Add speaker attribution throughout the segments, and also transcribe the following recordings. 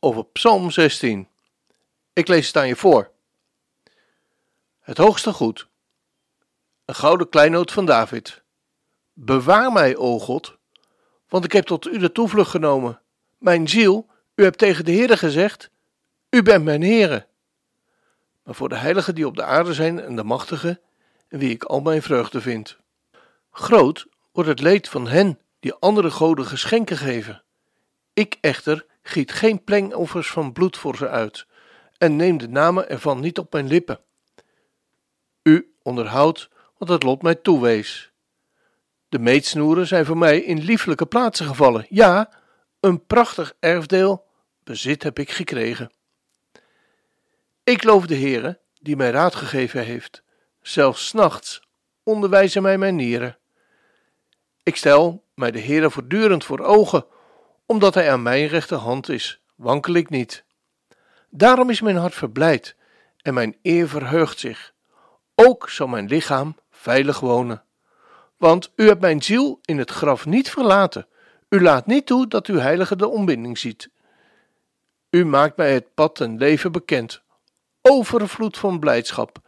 Speaker 1: over Psalm 16. Ik lees het aan je voor. Het hoogste goed. Een gouden kleinoot van David. Bewaar mij, o God, want ik heb tot u de toevlucht genomen. Mijn ziel, u hebt tegen de Heere gezegd, u bent mijn Heere. Maar voor de heiligen die op de aarde zijn en de machtigen, in wie ik al mijn vreugde vind. Groot wordt het leed van hen die andere goden geschenken geven. Ik echter giet geen plengoffers van bloed voor ze uit en neem de namen ervan niet op mijn lippen. U onderhoudt wat het lot mij toewees. De meetsnoeren zijn voor mij in lieflijke plaatsen gevallen. Ja, een prachtig erfdeel, bezit heb ik gekregen. Ik loof de Heere, die mij raad gegeven heeft. Zelfs s nachts onderwijzen mij mijn nieren. Ik stel mij de Heere voortdurend voor ogen, omdat hij aan mijn rechterhand is, wankel ik niet. Daarom is mijn hart verblijd en mijn eer verheugt zich. Ook zal mijn lichaam veilig wonen. Want u hebt mijn ziel in het graf niet verlaten. U laat niet toe dat uw heilige de ontbinding ziet. U maakt mij het pad en leven bekend. Overvloed van blijdschap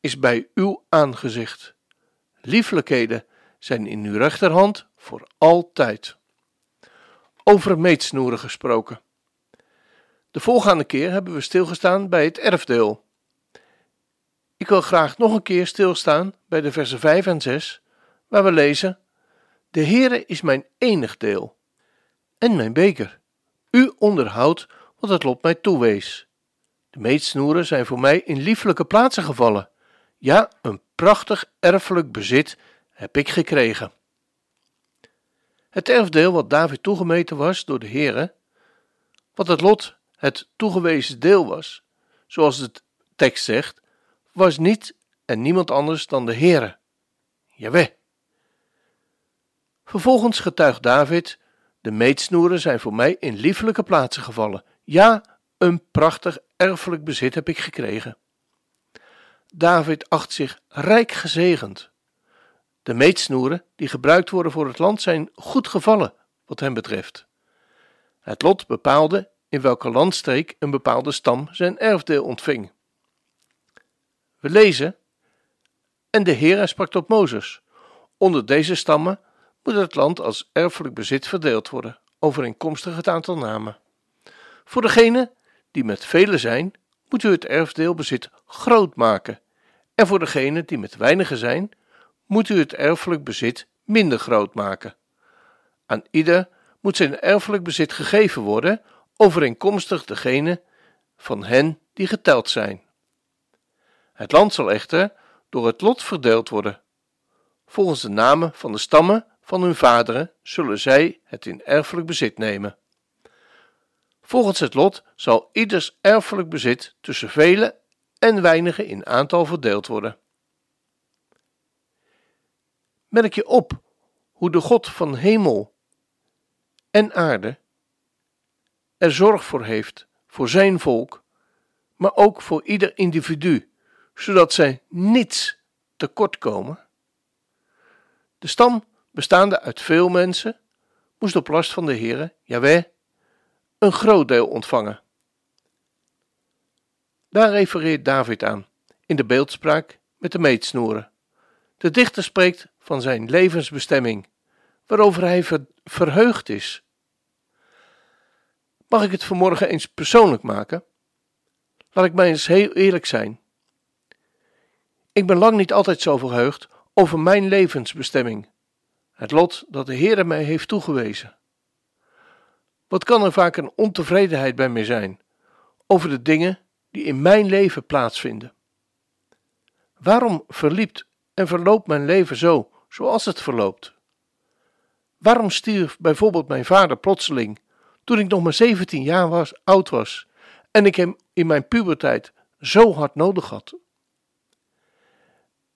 Speaker 1: is bij uw aangezicht. Lieflijkheden zijn in uw rechterhand voor altijd. Over meetsnoeren gesproken. De volgende keer hebben we stilgestaan bij het erfdeel. Ik wil graag nog een keer stilstaan bij de versen 5 en 6, waar we lezen: De Heere is mijn enig deel en mijn beker. U onderhoudt wat het lot mij toewees. De meetsnoeren zijn voor mij in lieflijke plaatsen gevallen. Ja, een prachtig erfelijk bezit heb ik gekregen. Het erfdeel wat David toegemeten was door de Heere, wat het lot het toegewezen deel was, zoals de tekst zegt, was niet en niemand anders dan de Heere, Jaweh. Vervolgens getuigt David, de meetsnoeren zijn voor mij in liefelijke plaatsen gevallen. Ja, een prachtig erfelijk bezit heb ik gekregen. David acht zich rijk gezegend. De meetsnoeren die gebruikt worden voor het land zijn goed gevallen, wat hem betreft. Het lot bepaalde in welke landstreek een bepaalde stam zijn erfdeel ontving. We lezen: En de Heere sprak tot Mozes: Onder deze stammen moet het land als erfelijk bezit verdeeld worden, overeenkomstig het aantal namen. Voor degenen die met velen zijn, moet u het erfdeelbezit groot maken, en voor degenen die met weinigen zijn, moet u het erfelijk bezit minder groot maken. Aan ieder moet zijn erfelijk bezit gegeven worden, overeenkomstig degene van hen die geteld zijn. Het land zal echter door het lot verdeeld worden. Volgens de namen van de stammen van hun vaderen zullen zij het in erfelijk bezit nemen. Volgens het lot zal ieders erfelijk bezit tussen velen en weinigen in aantal verdeeld worden. Merk je op hoe de God van hemel en aarde er zorg voor heeft voor zijn volk, maar ook voor ieder individu, zodat zij niets tekort komen? De stam, bestaande uit veel mensen, moest op last van de Heere, Jaweh, een groot deel ontvangen. Daar refereert David aan, in de beeldspraak met de meetsnoeren. De dichter spreekt van zijn levensbestemming, waarover hij verheugd is. Mag ik het vanmorgen eens persoonlijk maken? Laat ik mij eens heel eerlijk zijn. Ik ben lang niet altijd zo verheugd over mijn levensbestemming, het lot dat de Heer mij heeft toegewezen. Wat kan er vaak een ontevredenheid bij mij zijn over de dingen die in mijn leven plaatsvinden? Waarom verliep en verloopt mijn leven zo, zoals het verloopt? Waarom stierf bijvoorbeeld mijn vader plotseling toen ik nog maar 17 jaar was, oud was en ik hem in mijn puberteit zo hard nodig had.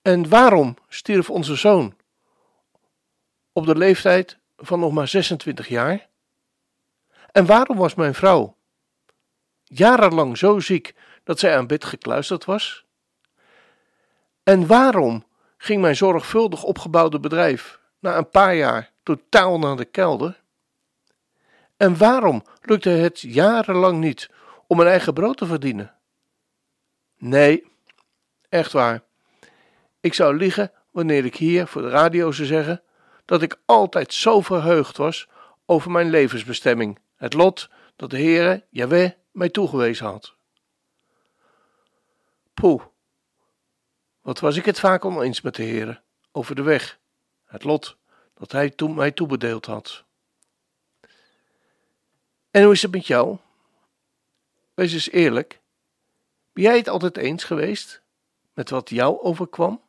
Speaker 1: En waarom stierf onze zoon op de leeftijd van nog maar 26 jaar? En waarom was mijn vrouw jarenlang zo ziek dat zij aan bed gekluisterd was? En waarom ging mijn zorgvuldig opgebouwde bedrijf na een paar jaar totaal naar de kelder? En waarom lukte het jarenlang niet om mijn eigen brood te verdienen? Nee, echt waar. Ik zou liegen wanneer ik hier voor de radio zou zeggen dat ik altijd zo verheugd was over mijn levensbestemming, het lot dat de Heere, Jaweh, mij toegewezen had. Poeh, wat was ik het vaak oneens met de Heere over de weg, het lot dat Hij toen mij toebedeeld had. En hoe is het met jou? Wees eens eerlijk. Ben jij het altijd eens geweest met wat jou overkwam?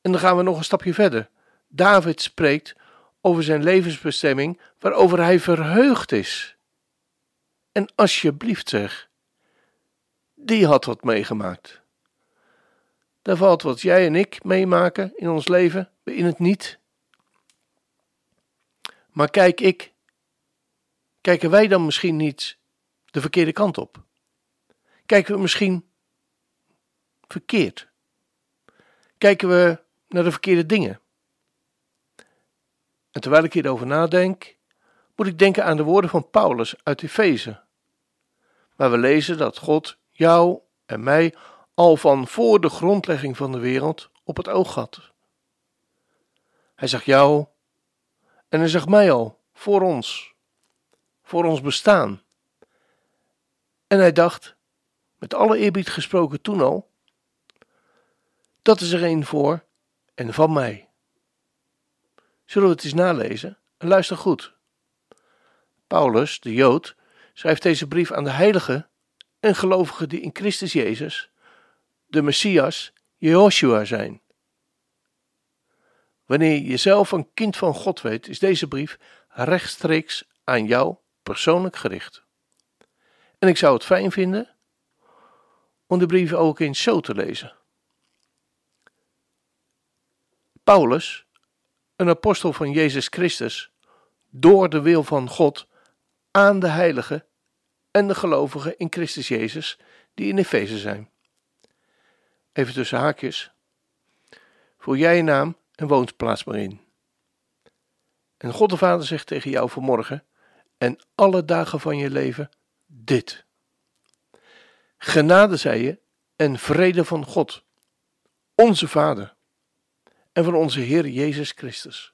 Speaker 1: En dan gaan we nog een stapje verder. David spreekt over zijn levensbestemming waarover hij verheugd is. En alsjeblieft zeg, die had wat meegemaakt. Daar valt wat jij en ik meemaken in ons leven in het niet. Maar kijk ik, kijken wij dan misschien niet de verkeerde kant op? Kijken we misschien verkeerd? Kijken we naar de verkeerde dingen? En terwijl ik hierover nadenk, moet ik denken aan de woorden van Paulus uit Efeze, waar we lezen dat God jou en mij al van voor de grondlegging van de wereld op het oog had. Hij zag jou en hij zag mij al voor ons, voor ons bestaan. En hij dacht, met alle eerbied gesproken toen al, dat is er een voor en van mij. Zullen we het eens nalezen? En luister goed. Paulus, de Jood, schrijft deze brief aan de heiligen en gelovigen die in Christus Jezus, de Messias, Jehoshua zijn. Wanneer je zelf een kind van God weet, is deze brief rechtstreeks aan jou persoonlijk gericht. En ik zou het fijn vinden om de brief ook eens zo te lezen. Paulus, een apostel van Jezus Christus, door de wil van God aan de heiligen en de gelovigen in Christus Jezus die in Efeze zijn. Even tussen haakjes. Voel jij je naam en woont plaats maar in. En God de Vader zegt tegen jou vanmorgen en alle dagen van je leven dit. Genade zij je en vrede van God, onze Vader en van onze Heer Jezus Christus.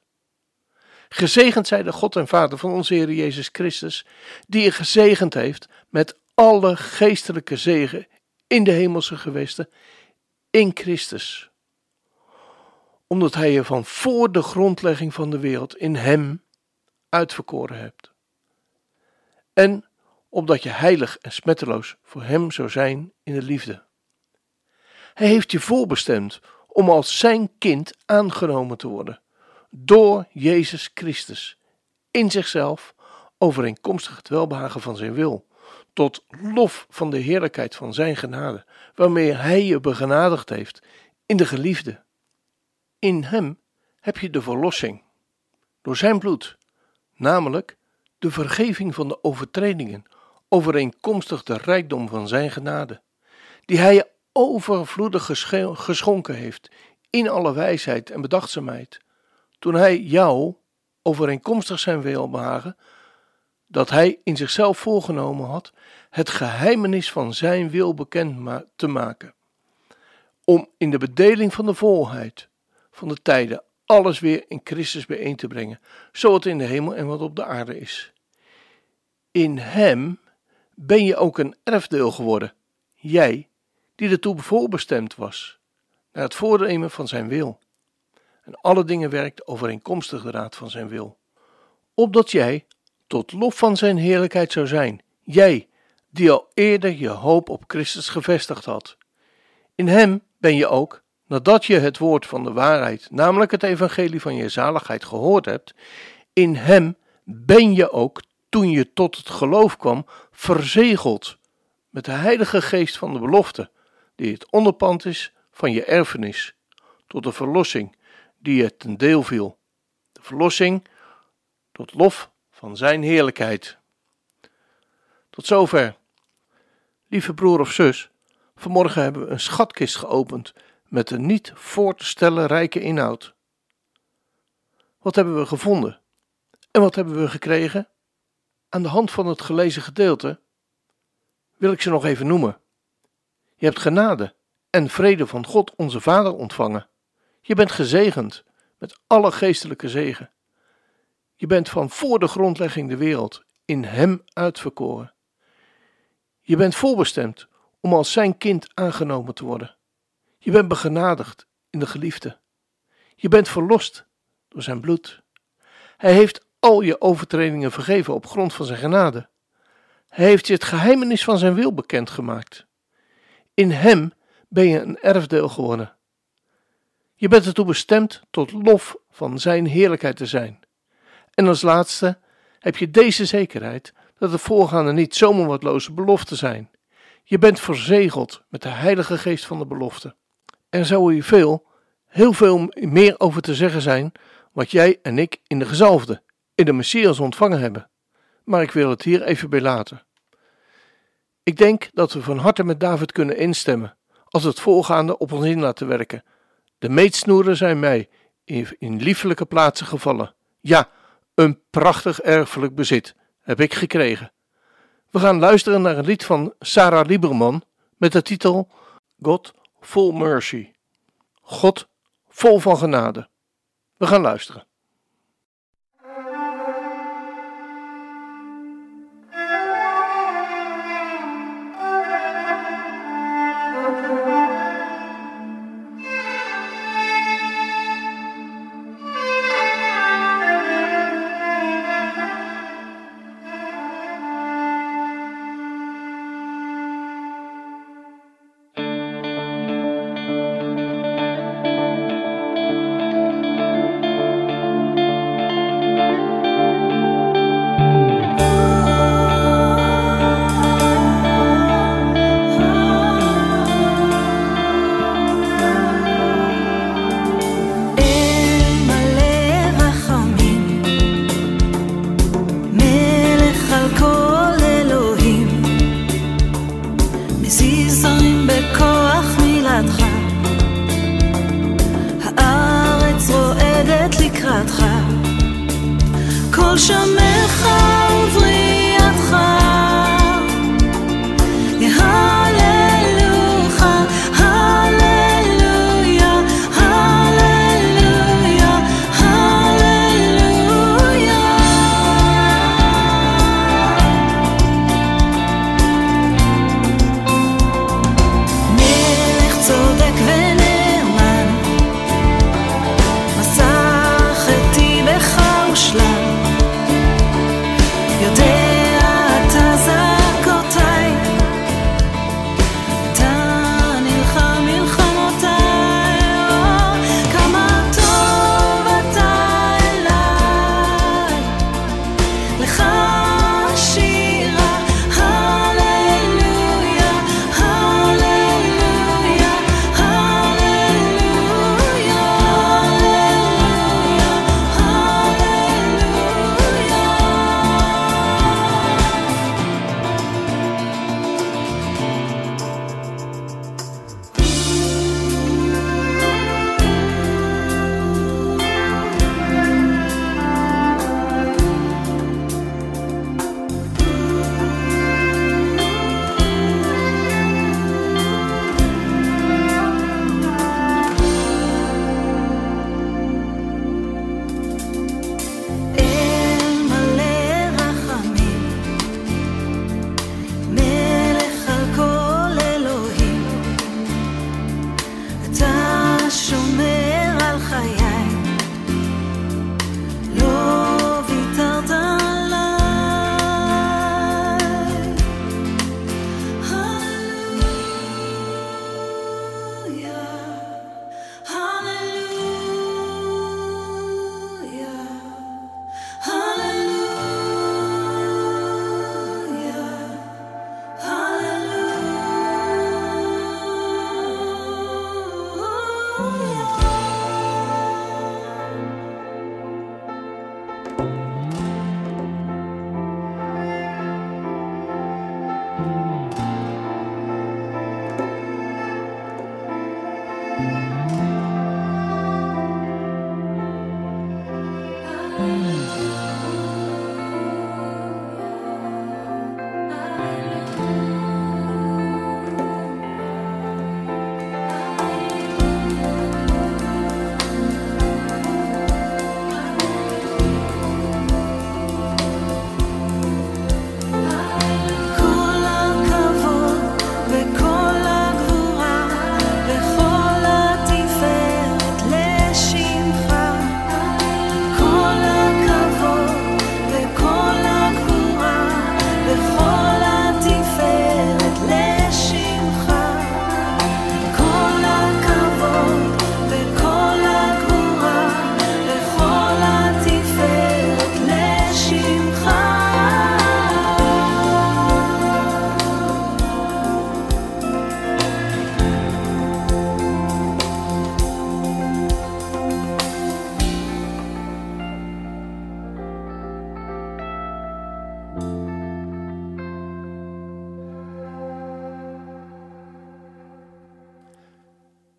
Speaker 1: Gezegend zij de God en Vader van onze Heer Jezus Christus, die je gezegend heeft met alle geestelijke zegen in de hemelse gewesten in Christus. Omdat Hij je van voor de grondlegging van de wereld in Hem uitverkoren hebt. En opdat je heilig en smetteloos voor Hem zou zijn in de liefde. Hij heeft je voorbestemd om als Zijn kind aangenomen te worden door Jezus Christus in zichzelf overeenkomstig het welbehagen van Zijn wil, tot lof van de heerlijkheid van Zijn genade, waarmee Hij je begenadigd heeft in de geliefde. In Hem heb je de verlossing door Zijn bloed, namelijk de vergeving van de overtredingen, overeenkomstig de rijkdom van Zijn genade, die Hij je overvloedig geschonken heeft in alle wijsheid en bedachtzaamheid, toen Hij jou, overeenkomstig Zijn welbehagen, dat Hij in zichzelf voorgenomen had, het geheimenis van Zijn wil bekend te maken, om in de bedeling van de volheid van de tijden alles weer in Christus bijeen te brengen, zo wat in de hemel en wat op de aarde is. In Hem ben je ook een erfdeel geworden, jij die ertoe voorbestemd was, naar het voornemen van Zijn wil. En alle dingen werkt overeenkomstig de raad van Zijn wil, opdat jij tot lof van Zijn heerlijkheid zou zijn, jij die al eerder je hoop op Christus gevestigd had. In Hem ben je ook, nadat je het woord van de waarheid, namelijk het evangelie van je zaligheid, gehoord hebt, in Hem ben je ook toen je tot het geloof kwam, verzegeld met de Heilige Geest van de belofte, die het onderpand is van je erfenis, tot de verlossing die je ten deel viel. De verlossing tot lof van Zijn heerlijkheid. Tot zover. Lieve broer of zus, vanmorgen hebben we een schatkist geopend met een niet voor te stellen rijke inhoud. Wat hebben we gevonden? En wat hebben we gekregen? Aan de hand van het gelezen gedeelte wil ik ze nog even noemen. Je hebt genade en vrede van God onze Vader ontvangen. Je bent gezegend met alle geestelijke zegen. Je bent van voor de grondlegging de wereld in Hem uitverkoren. Je bent voorbestemd om als Zijn kind aangenomen te worden. Je bent begenadigd in de geliefde. Je bent verlost door Zijn bloed. Hij heeft al je overtredingen vergeven op grond van Zijn genade. Hij heeft je het geheimenis van Zijn wil bekendgemaakt. In Hem ben je een erfdeel geworden. Je bent ertoe bestemd tot lof van Zijn heerlijkheid te zijn. En als laatste heb je deze zekerheid dat de voorgaande niet zomaar watloze beloften zijn. Je bent verzegeld met de Heilige Geest van de belofte. Er zou hier veel, heel veel meer over te zeggen zijn wat jij en ik in de gezalfde, in de Messias ontvangen hebben. Maar ik wil het hier even bij laten. Ik denk dat we van harte met David kunnen instemmen als het voorgaande op ons in laten werken. De meetsnoeren zijn mij in liefelijke plaatsen gevallen. Ja, een prachtig erfelijk bezit heb ik gekregen. We gaan luisteren naar een lied van Sarah Lieberman met de titel God Full Mercy. God vol van genade. We gaan luisteren. משפחתך. כל שמך